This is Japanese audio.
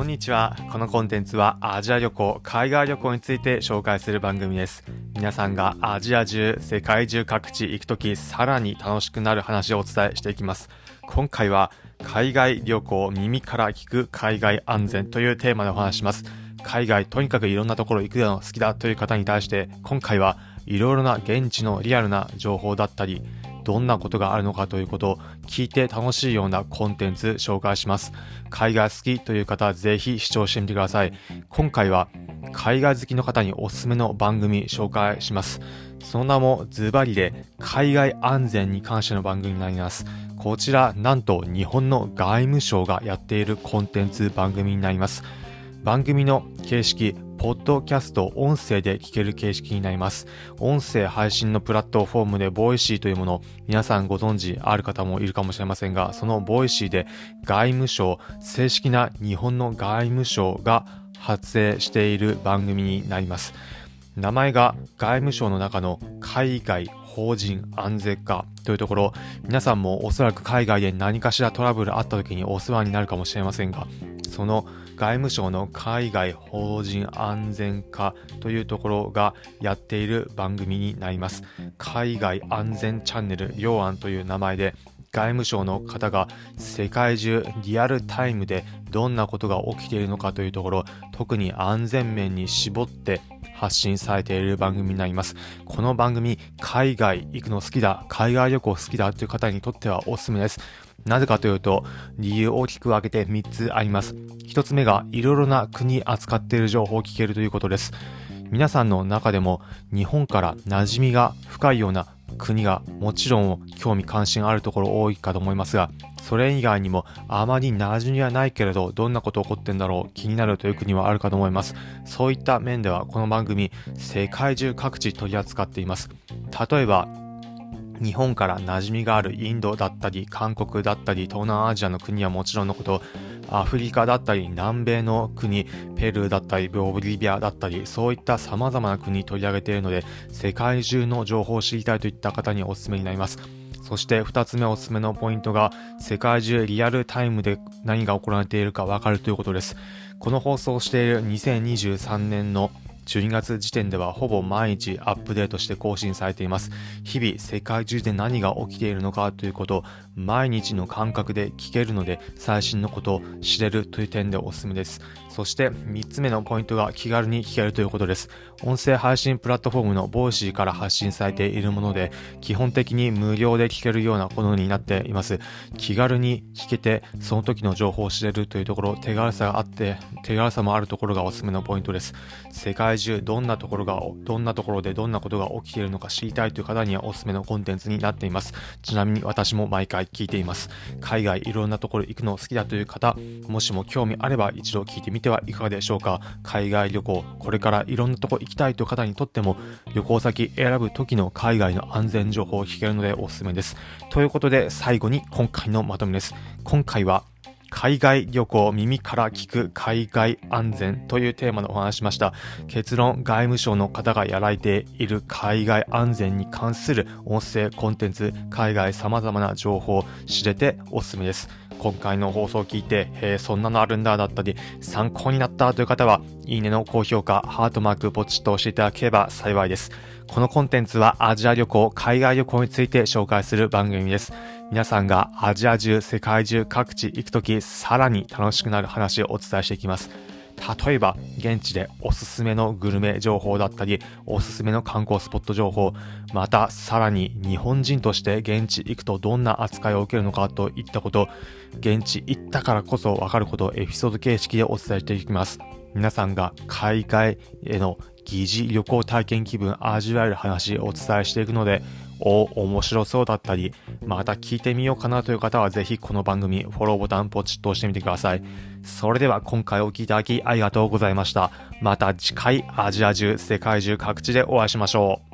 こんにちは。このコンテンツはアジア旅行、海外旅行について紹介する番組です。皆さんがアジア中、世界中各地行くとき、さらに楽しくなる話をお伝えしていきます。今回は海外旅行、耳から聞く海外安全というテーマでお話します。海外、とにかくいろんなところ行くの好きだという方に対して、今回はいろいろな現地のリアルな情報だったり、どんなことがあるのかということを聞いて楽しいようなコンテンツ紹介します。海外好きという方はぜひ視聴してみてください。今回は海外好きの方におすすめの番組紹介します。その名もズバリで海外安全に関しての番組になります。こちらなんと日本の外務省がやっているコンテンツ番組になります。番組の形式、ポッドキャスト、音声で聞ける形式になります。音声配信のプラットフォームでボイシーというもの、皆さんご存知ある方もいるかもしれませんが、そのボイシーで外務省、正式な日本の外務省が発信している番組になります。名前が外務省の中の海外邦人安全課というところ、皆さんもおそらく海外で何かしらトラブルあった時にお世話になるかもしれませんが、その外務省の海外邦人安全課というところがやっている番組になります。海外安全チャンネル、要案という名前で、外務省の方が世界中リアルタイムでどんなことが起きているのかというところ、特に安全面に絞って発信されている番組になります。この番組、海外行くの好きだ、海外旅行好きだという方にとってはおすすめです。なぜかというと、理由を大きく分けて3つあります。1つ目が、いろいろな国扱っている情報を聞けるということです。皆さんの中でも、日本から馴染みが深いような国がもちろん興味関心あるところ多いかと思いますが、それ以外にもあまり馴染みはないけれど、どんなこと起こってんだろう、気になるという国はあるかと思います。そういった面ではこの番組、世界中各地取り扱っています。例えば、日本から馴染みがあるインドだったり、韓国だったり、東南アジアの国はもちろんのこと、アフリカだったり、南米の国、ペルーだったり、ボリビアだったり、そういった様々な国取り上げているので、世界中の情報を知りたいといった方におすすめになります。そして2つ目おすすめのポイントが、世界中リアルタイムで何が行われているかわかるということです。この放送している2023年の12月時点ではほぼ毎日アップデートして更新されています。日々世界中で何が起きているのかということを毎日の感覚で聞けるので最新のことを知れるという点でおすすめです。そして3つ目のポイントが気軽に聞けるということです。音声配信プラットフォームのボイシーから発信されているもので基本的に無料で聞けるようなものになっています。気軽に聞けてその時の情報を知れるというところ手軽さがあって手軽さもあるところがおすすめのポイントです。世界中どんなところが、どんなところでどんなことが起きているのか知りたいという方にはおすすめのコンテンツになっています。ちなみに私も毎回聞いています。海外いろんなところ行くの好きだという方、もしも興味あれば一度聞いてみてはいかがでしょうか。海外旅行、これからいろんなとこ行きたいという方にとっても、旅行先選ぶ時の海外の安全情報を聞けるのでおすすめです。ということで最後に今回のまとめです。今回は海外旅行耳から聞く海外安全というテーマでお話しました。結論、外務省の方がやられている海外安全に関する音声コンテンツ、海外様々な情報を知れておすすめです。今回の放送を聞いて、へえ、そんなのあるんだだったり、参考になったという方は、いいねの高評価、ハートマークポチッと押していただければ幸いです。このコンテンツはアジア旅行、海外旅行について紹介する番組です。皆さんがアジア中、世界中各地行くとき、さらに楽しくなる話をお伝えしていきます。例えば、現地でおすすめのグルメ情報だったり、おすすめの観光スポット情報、またさらに日本人として現地行くとどんな扱いを受けるのかといったこと、現地行ったからこそわかることをエピソード形式でお伝えしていきます。皆さんが海外への疑似旅行体験気分味わえる話をお伝えしていくので、お、面白そうだったり、また聞いてみようかなという方はぜひこの番組フォローボタンポチッと押してみてください。それでは今回お聴きいただきありがとうございました。また次回アジア中、世界中各地でお会いしましょう。